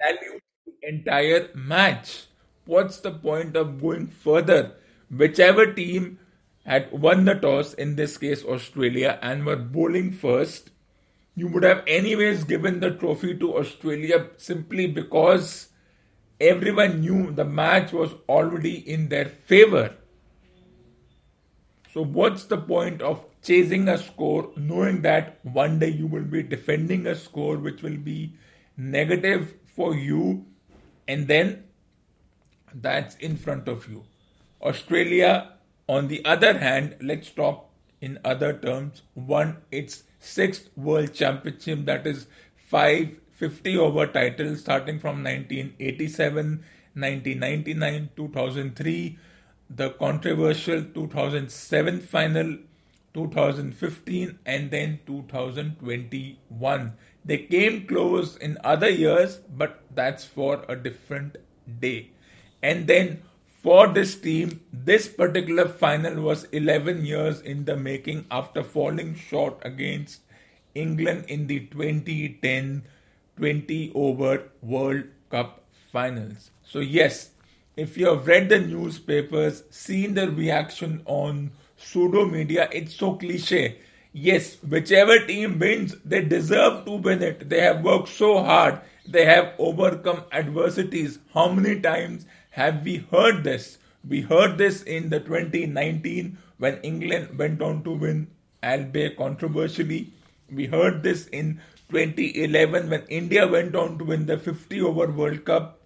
dilute the entire match. What's the point of going further? Whichever team had won the toss, in this case Australia, and were bowling first, you would have anyways given the trophy to Australia simply because everyone knew the match was already in their favor. So, what's the point of chasing a score knowing that one day you will be defending a score which will be negative for you and then that's in front of you? Australia, on the other hand, let's talk in other terms, won its sixth World Championship, that is five 50 over titles starting from 1987, 1999, 2003, the controversial 2007 final, 2015, and then 2021. They came close in other years, but that's for a different day. And then for this team, this particular final was 11 years in the making after falling short against England in the 2010 20 over World Cup finals. So, yes, if you have read the newspapers, seen the reaction on pseudo media, it's so cliche. Yes, whichever team wins, they deserve to win it. They have worked so hard, they have overcome adversities. How many times have we heard this? We heard this in the 2019 when England went on to win, albeit controversially. We heard this in 2011 when India went on to win the 50 over World Cup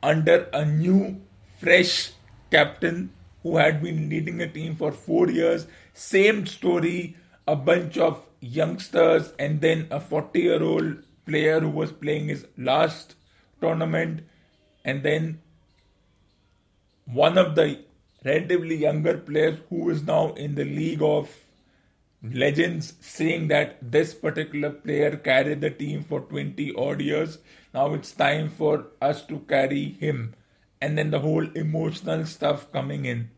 under a new, fresh captain who had been leading a team for four years. Same story, a bunch of youngsters, and then a 40 year old player who was playing his last tournament, and then one of the relatively younger players who is now in the league of legends saying that this particular player carried the team for 20 odd years. Now it's time for us to carry him. And then the whole emotional stuff coming in.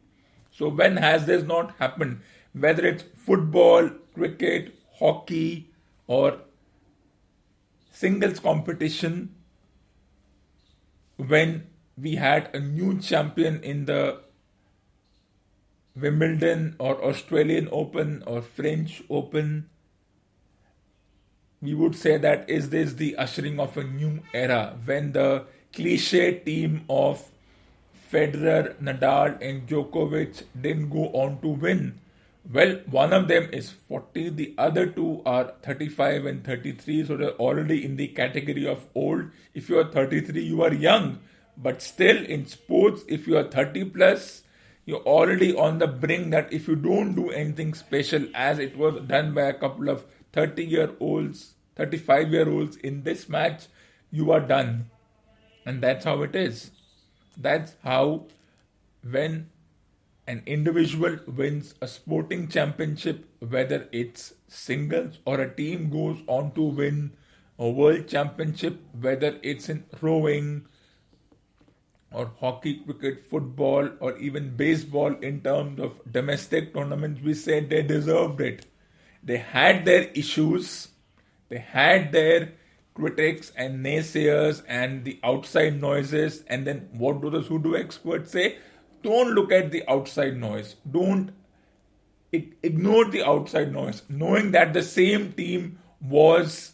So, when has this not happened? Whether it's football, cricket, hockey, or singles competition, when we had a new champion in the Wimbledon or Australian Open or French Open, we would say that is this the ushering of a new era when the cliche team of Federer, Nadal, and Djokovic didn't go on to win. Well, one of them is 40, the other two are 35 and 33, so they're already in the category of old. If you are 33, you are young, but still in sports, if you are 30 plus, you're already on the brink that if you don't do anything special, as it was done by a couple of 30 year olds, 35 year olds in this match, you are done. And that's how it is. That's how, when an individual wins a sporting championship, whether it's singles or a team goes on to win a world championship, whether it's in rowing, or hockey, cricket, football, or even baseball in terms of domestic tournaments, we said they deserved it. They had their issues, they had their critics and naysayers and the outside noises. And then what do the pseudo experts say? Don't look at the outside noise. Don't ignore the outside noise, knowing that the same team was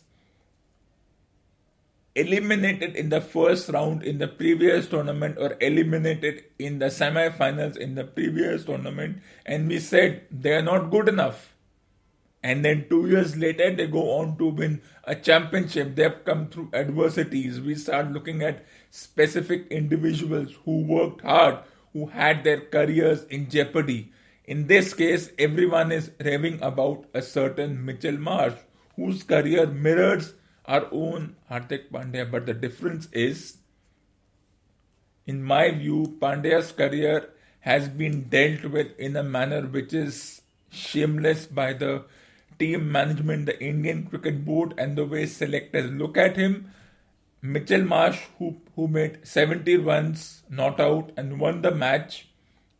eliminated in the first round in the previous tournament or eliminated in the semi-finals in the previous tournament. And we said they are not good enough. And then two years later they go on to win a championship. They've come through adversities. We start looking at specific individuals who worked hard who had their careers in jeopardy in this case everyone is raving about a certain mitchell marsh whose career mirrors our own Hardik Pandya. But the difference is, in my view, Pandya's career has been dealt with in a manner which is shameless by the team management, the Indian Cricket Board, and the way selectors look at him. Mitchell Marsh, who, who made 70 runs, not out, and won the match,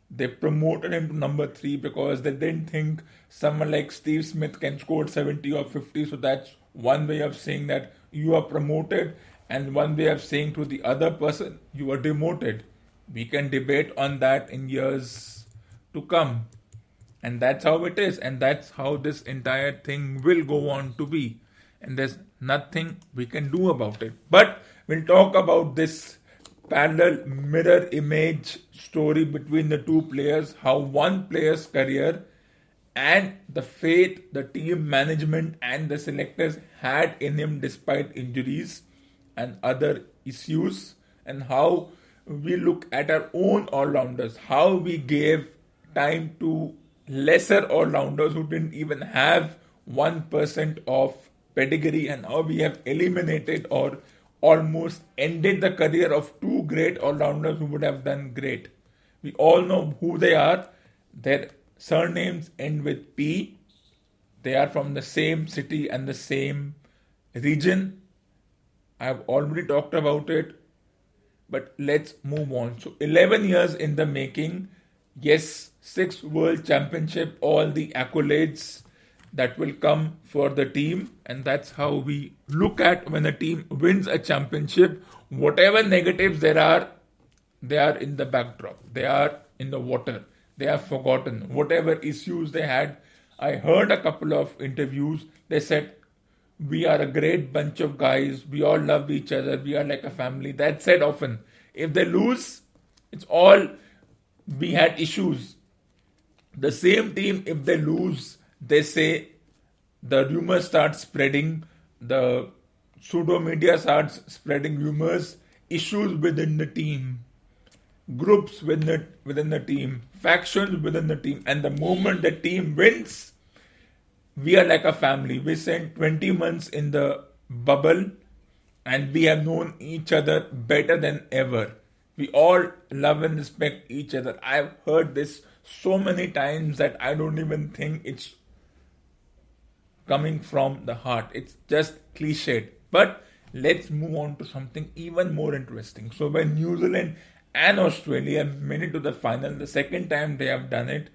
they promoted him to number three because they didn't think someone like Steve Smith can score 70 or 50. So that's one way of saying that you are promoted and one way of saying to the other person, you are demoted. We can debate on that in years to come. And that's how it is, and that's how this entire thing will go on to be. And there's nothing we can do about it. But we'll talk about this parallel mirror image story between the two players, how one player's career and the faith the team management and the selectors had in him despite injuries and other issues, and how we look at our own all rounders, how we gave time to lesser all rounders who didn't even have 1% of pedigree, and how we have eliminated or almost ended the career of two great all rounders who would have done great. We all know who they are. Their surnames end with P. They are from the same city and the same region. I've already talked about it, but let's move on. So, 11 years in the making. Yes, six world championship, all the accolades that will come for the team, and that's how we look at when a team wins a championship. Whatever negatives there are, they are in the backdrop, they are in the water, they are forgotten. Whatever issues they had, I heard a couple of interviews, they said, We are a great bunch of guys, we all love each other, we are like a family. That said often. If they lose, it's all we had issues. The same team, if they lose, they say the rumors start spreading, the pseudo media starts spreading rumors, issues within the team, groups within the, within the team, factions within the team, and the moment the team wins, we are like a family. We spent 20 months in the bubble and we have known each other better than ever. We all love and respect each other. I've heard this so many times that I don't even think it's coming from the heart. It's just cliched. But let's move on to something even more interesting. So, when New Zealand and Australia made it to the final, the second time they have done it,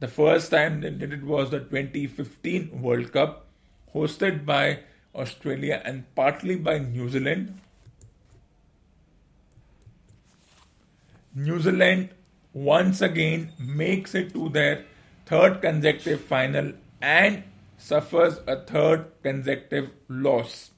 the first time they did it was the 2015 World Cup, hosted by Australia and partly by New Zealand. New Zealand once again makes it to their third consecutive final and suffers a third consecutive loss.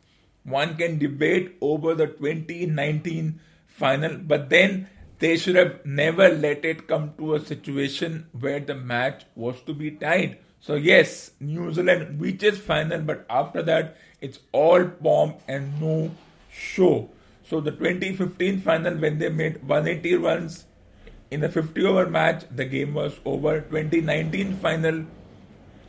One can debate over the 2019 final, but then they should have never let it come to a situation where the match was to be tied. So, yes, New Zealand reaches final, but after that, it's all pomp and no show. So, the 2015 final, when they made 180 runs in the 50 over match, the game was over. 2019 final,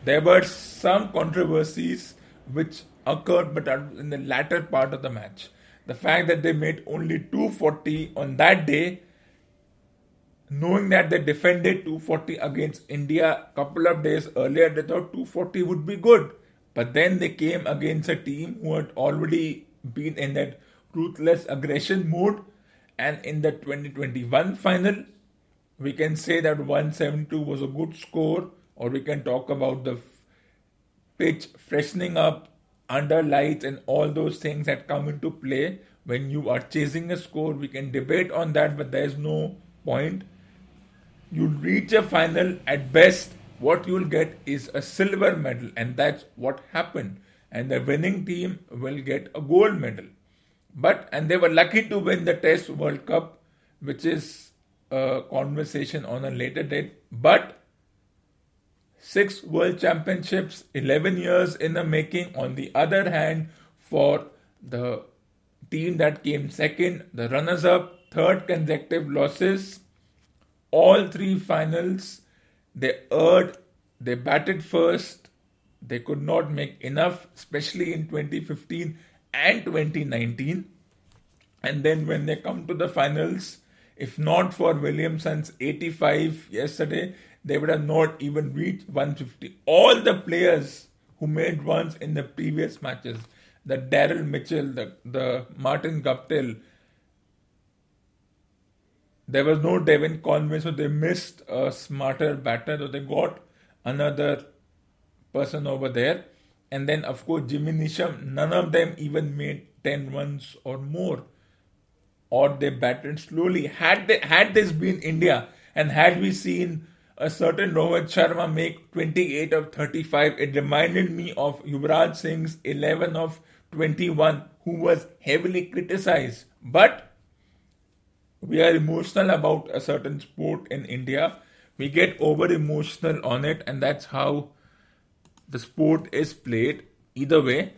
there were some controversies which occurred, but in the latter part of the match. The fact that they made only 240 on that day, knowing that they defended 240 against India a couple of days earlier, they thought 240 would be good. But then they came against a team who had already been in that ruthless aggression mode. And in the 2021 final, we can say that 172 was a good score, or we can talk about the pitch freshening up under lights and all those things that come into play when you are chasing a score. We can debate on that, but there's no point. You reach a final at best, what you'll get is a silver medal, and that's what happened. And the winning team will get a gold medal. But and they were lucky to win the Test World Cup, which is a conversation on a later date. But six world championships, 11 years in the making. On the other hand, for the team that came second, the runners up, third consecutive losses, all three finals, they erred, they batted first, they could not make enough, especially in 2015 and 2019. And then when they come to the finals, if not for Williamson's 85 yesterday, they would have not even reached 150. All the players who made runs in the previous matches, the Daryl Mitchell, the, the Martin Guptill, there was no Devon Conway, so they missed a smarter batter, so they got another person over there. And then, of course, Jimmy Neesham, none of them even made 10 runs or more, or they batted slowly. Had they, had this been India, and had we seen a certain Rohit Sharma make 28 of 35, it reminded me of Yuvraj Singh's 11 of 21, who was heavily criticized. But we are emotional about a certain sport in India. We get over emotional on it, and that's how the sport is played. Either way,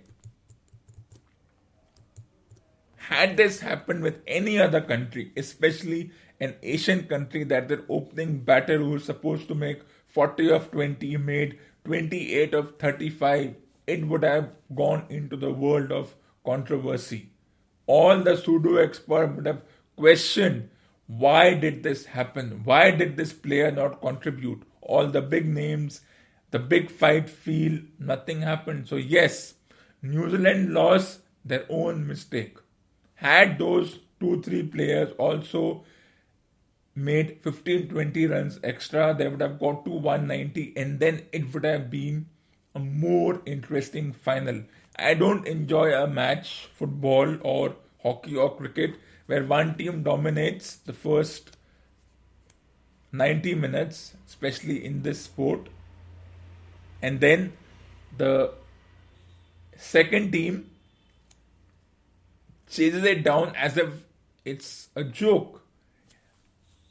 had this happened with any other country, especially an Asian country that their opening batter was supposed to make 40 of 20 made 28 of 35, it would have gone into the world of controversy. All the pseudo experts would have questioned why did this happen? Why did this player not contribute? All the big names, the big fight feel nothing happened. So, yes, New Zealand lost their own mistake. Had those two, three players also made 15 20 runs extra, they would have got to 190, and then it would have been a more interesting final. I don't enjoy a match, football or hockey or cricket, where one team dominates the first 90 minutes, especially in this sport, and then the second team chases it down as if it's a joke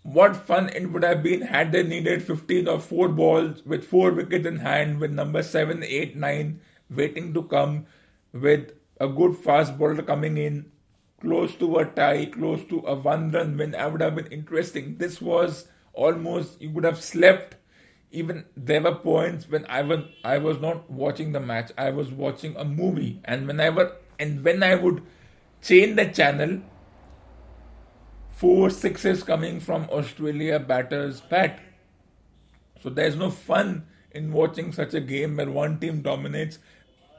what fun it would have been had they needed 15 or 4 balls with 4 wickets in hand with number 7, 8, 9 waiting to come with a good fast bowler coming in close to a tie, close to a one run win. I would have been interesting. This was almost you would have slept. Even there were points when I was I was not watching the match. I was watching a movie, and whenever and when I would change the channel, four sixes coming from Australia batters bat. So there's no fun in watching such a game where one team dominates.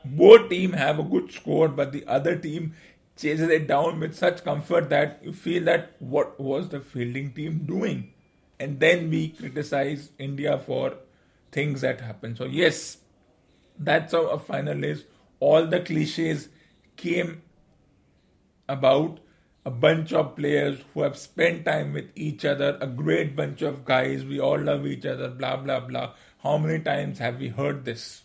Both team have a good score, but the other team chases it down with such comfort that you feel that what was the fielding team doing? And then we criticize India for things that happen. So yes, that's how a final is. All the cliches came about a bunch of players who have spent time with each other, a great bunch of guys, we all love each other, blah, blah, blah. How many times have we heard this?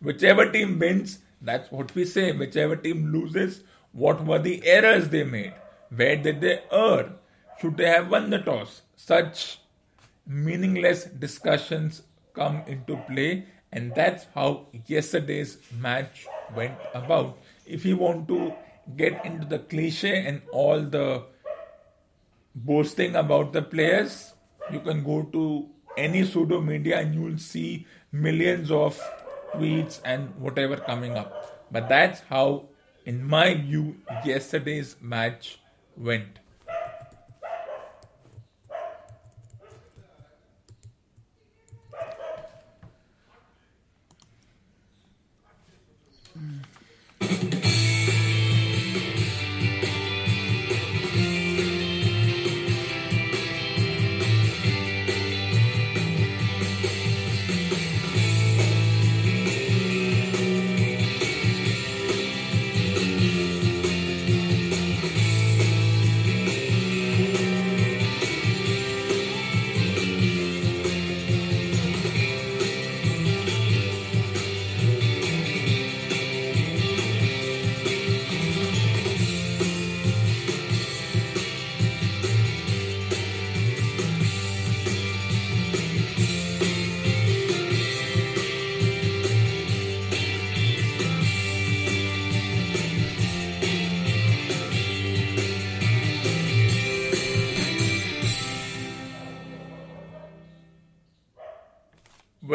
Whichever team wins, that's what we say. Whichever team loses, what were the errors they made? Where did they err? Should they have won the toss? Such meaningless discussions come into play, and that's how yesterday's match went about. If you want to get into the cliche and all the boasting about the players, you can go to any pseudo media and you'll see millions of tweets and whatever coming up. But that's how, in my view, yesterday's match went.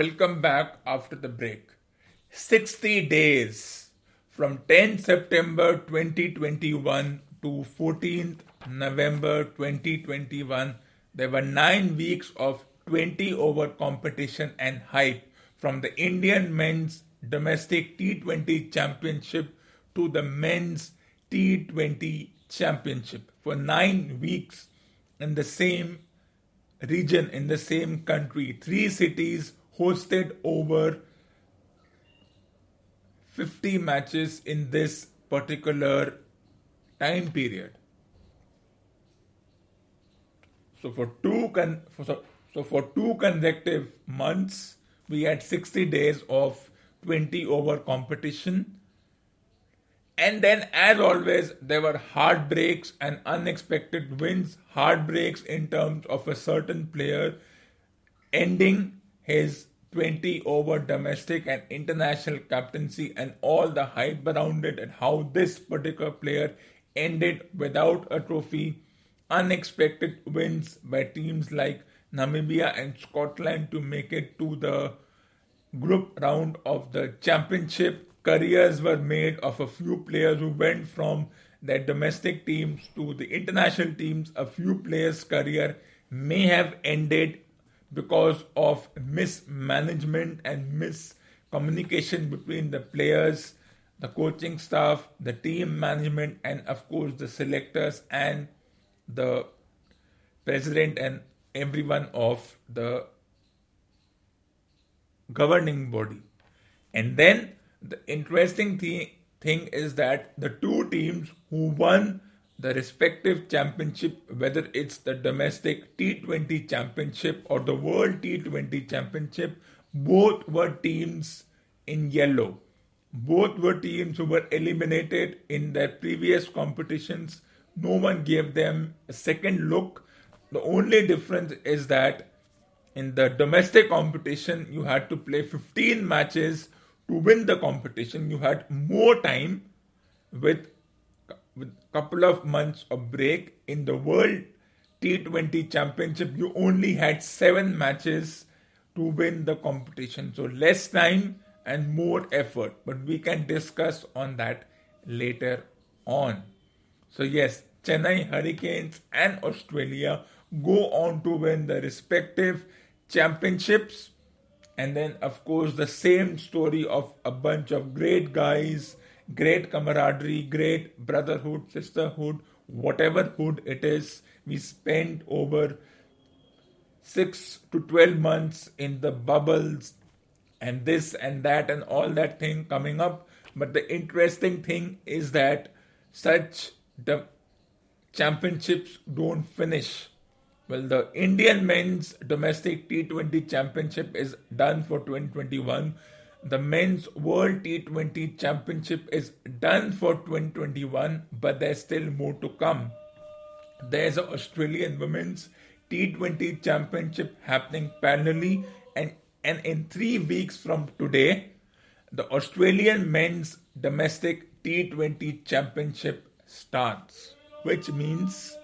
Welcome back after the break. 60 days from 10 September 2021 to 14th November 2021. There were 9 weeks of 20 over competition and hype from the Indian men's domestic T20 championship to the men's T20 championship for 9 weeks in the same region in the same country three cities hosted over 50 matches in this particular time period. So for two con- for, so, so for two consecutive months, we had 60 days of 20 over competition. And then, as always, there were heartbreaks and unexpected wins. Heartbreaks in terms of a certain player ending his 20 over domestic and international captaincy and all the hype around it and how this particular player ended without a trophy. Unexpected wins by teams like Namibia and Scotland to make it to the group round of the championship. Careers were made of a few players who went from their domestic teams to the international teams. A few players' career may have ended because of mismanagement and miscommunication between the players, the coaching staff, the team management, and of course the selectors and the president and everyone of the governing body. And then the interesting thing, thing is that the two teams who won the respective championship, whether it's the domestic T20 championship or the World T20 championship, both were teams in yellow. Both were teams who were eliminated in their previous competitions. No one gave them a second look. The only difference is that in the domestic competition, you had to play 15 matches to win the competition. You had more time with couple of months of break in the World T20 Championship, you only had seven matches to win the competition. So less time and more effort. But we can discuss on that later on. So yes, Chennai Hurricanes and Australia go on to win the respective championships. And then, of course, the same story of a bunch of great guys great camaraderie, great brotherhood, sisterhood, whatever hood it is. We spent over six to 12 months in the bubbles and this and that and all that thing coming up. But the interesting thing is that such the championships don't finish. Well, the Indian men's domestic T20 championship is done for 2021 the men's World T20 Championship is done for 2021, but there's still more to come. There's an Australian Women's T20 Championship happening parallelly, and, and in three weeks from today, the Australian Men's Domestic T20 Championship starts, which means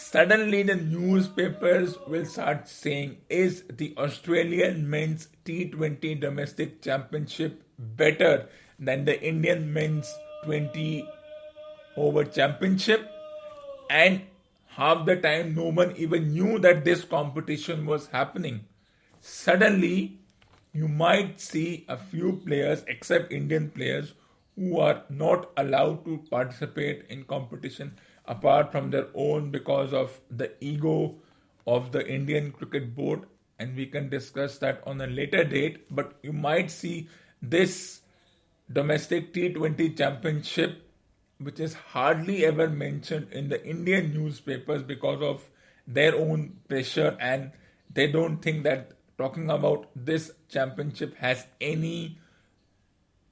Suddenly, the newspapers will start saying, Is the Australian men's T20 domestic championship better than the Indian men's 20 over championship? And half the time, no one even knew that this competition was happening. Suddenly, you might see a few players, except Indian players, who are not allowed to participate in competition apart from their own because of the ego of the Indian Cricket Board, and we can discuss that on a later date. But you might see this domestic T20 championship, which is hardly ever mentioned in the Indian newspapers because of their own pressure, and they don't think that talking about this championship has any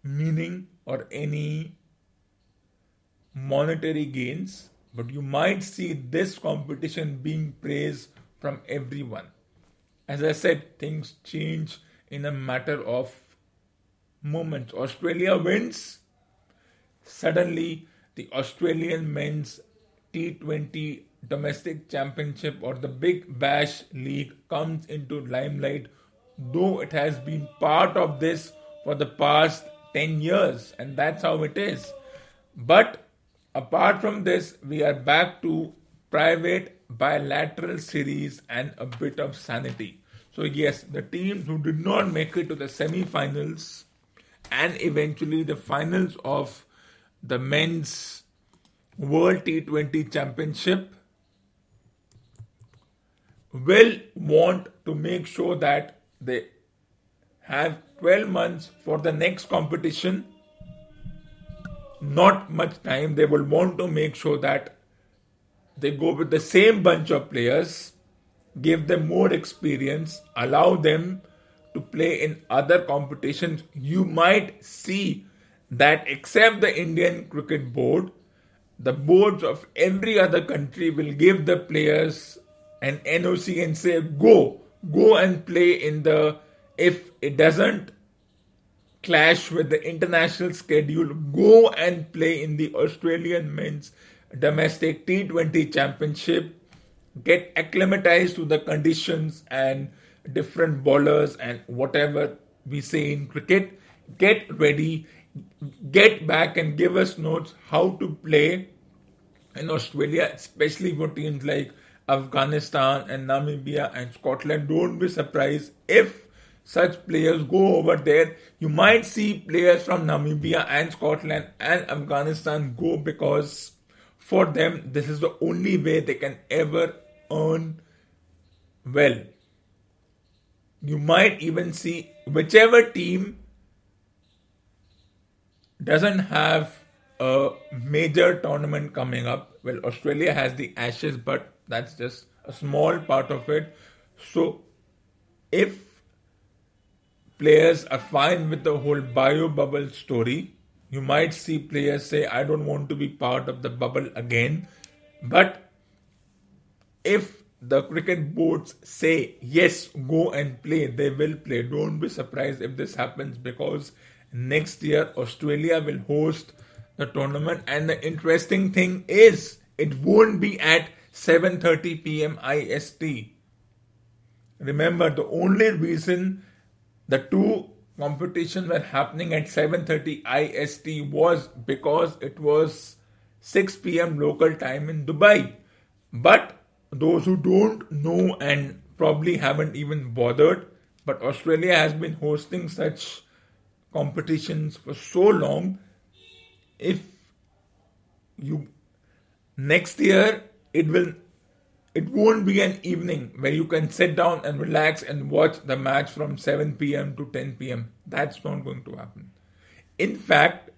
meaning or any monetary gains but you might see this competition being praised from everyone. As I said, things change in a matter of moments. Australia wins. Suddenly, the Australian men's T20 domestic championship or the Big Bash League comes into limelight, though it has been part of this for the past 10 years, and that's how it is. But Apart from this, we are back to private bilateral series and a bit of sanity. So, yes, the teams who did not make it to the semi finals and eventually the finals of the men's World T20 Championship will want to make sure that they have 12 months for the next competition not much time. They will want to make sure that they go with the same bunch of players, give them more experience, allow them to play in other competitions. You might see that, except the Indian Cricket Board, the boards of every other country will give the players an NOC and say, go, go and play in the. If it doesn't clash with the international schedule, go and play in the Australian men's domestic T20 championship, get acclimatized to the conditions and different bowlers and whatever we say in cricket, get ready, get back and give us notes how to play in Australia, especially for teams like Afghanistan and Namibia and Scotland. Don't be surprised if such players go over there. You might see players from Namibia and Scotland and Afghanistan go because for them this is the only way they can ever earn well. You might even see whichever team doesn't have a major tournament coming up. Well, Australia has the Ashes, but that's just a small part of it. So, if players are fine with the whole bio bubble story, you might see players say, I don't want to be part of the bubble again. But if the cricket boards say, yes, go and play, they will play. Don't be surprised if this happens because next year Australia will host the tournament. And the interesting thing is, it won't be at 7:30 p.m. IST. Remember, the only reason the two competitions were happening at 7:30 IST was because it was 6 p.m. local time in Dubai. But those who don't know and probably haven't even bothered, but Australia has been hosting such competitions for so long. If you next year it will it won't be an evening where you can sit down and relax and watch the match from 7 p.m. to 10 p.m. That's not going to happen. In fact,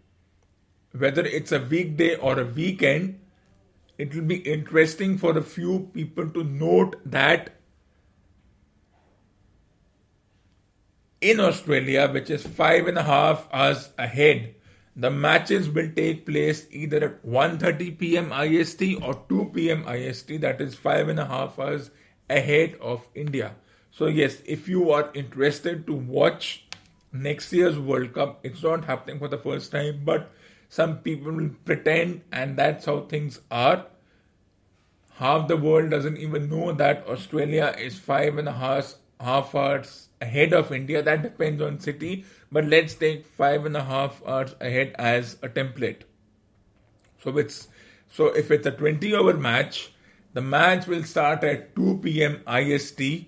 whether it's a weekday or a weekend, it will be interesting for a few people to note that in Australia, which is five and a half hours ahead, the matches will take place either at 1.30 p.m. IST or 2 p.m. IST, that is five and a half hours ahead of India. So yes, if you are interested to watch next year's World Cup, it's not happening for the first time, but some people will pretend and that's how things are. Half the world doesn't even know that Australia is five and a half, half hours ahead of India. That depends on city, but let's take five and a half hours ahead as a template. So it's so if it's a 20 hour match, the match will start at 2 p.m. IST,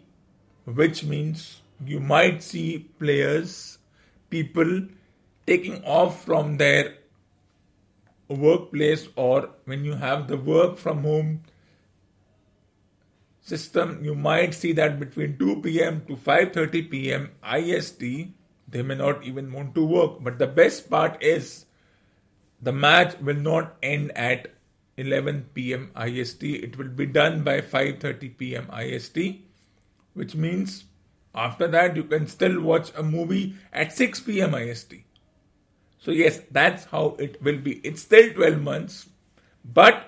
which means you might see players, people taking off from their workplace or when you have the work from home system, you might see that between 2 p.m. to 5:30 p.m. IST, they may not even want to work. But the best part is the match will not end at 11 p.m. IST. It will be done by 5:30 p.m. IST, which means after that you can still watch a movie at 6 p.m. IST. So yes, that's how it will be. It's still 12 months, but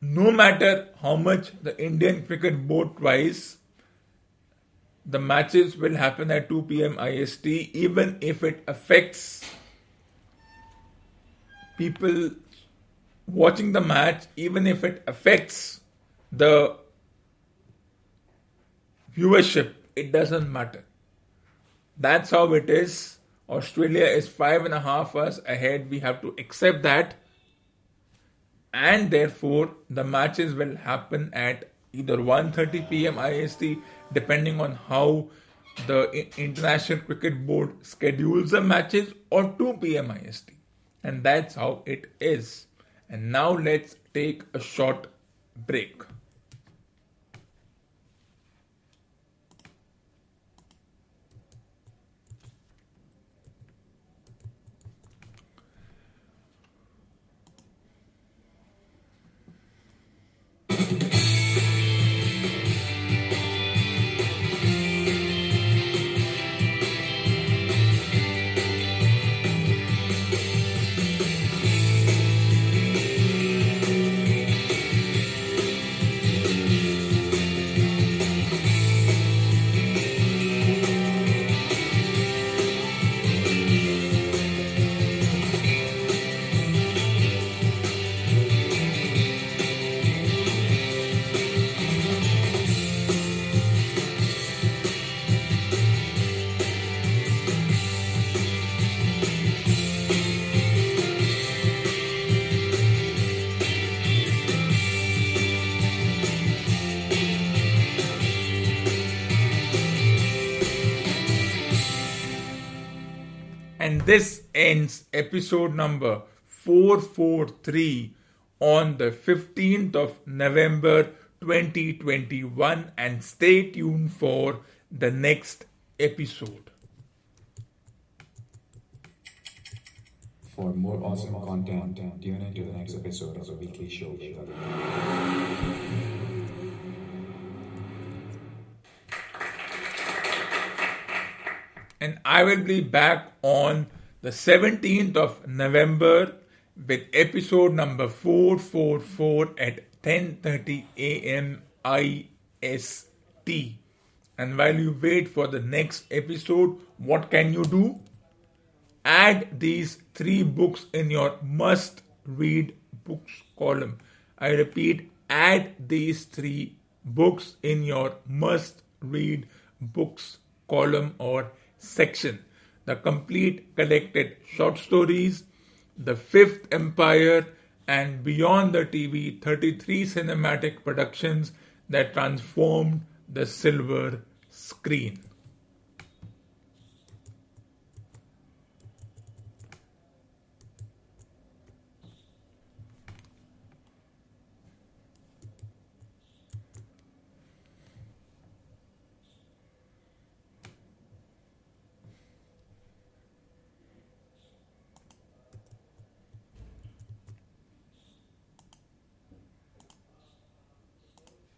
no matter how much the Indian Cricket Board tries, the matches will happen at 2 pm IST, even if it affects people watching the match, even if it affects the viewership, it doesn't matter. That's how it is. Australia is five and a half hours ahead. We have to accept that and therefore the matches will happen at either 1:30 p.m. IST depending on how the international cricket board schedules the matches or 2 p.m. IST and that's how it is and now let's take a short break this ends episode number 443 on the 15th of November 2021 and stay tuned for the next episode. For more awesome content, tune in to the next episode of the weekly show and I will be back on the 17th of November with episode number 444 at 10:30 a.m. IST. And while you wait for the next episode, what can you do? Add these three books in your must read books column. I repeat, add these three books in your must read books column or section. The complete collected short stories, The Fifth Empire, and Beyond the TV 33 cinematic productions that transformed the silver screen.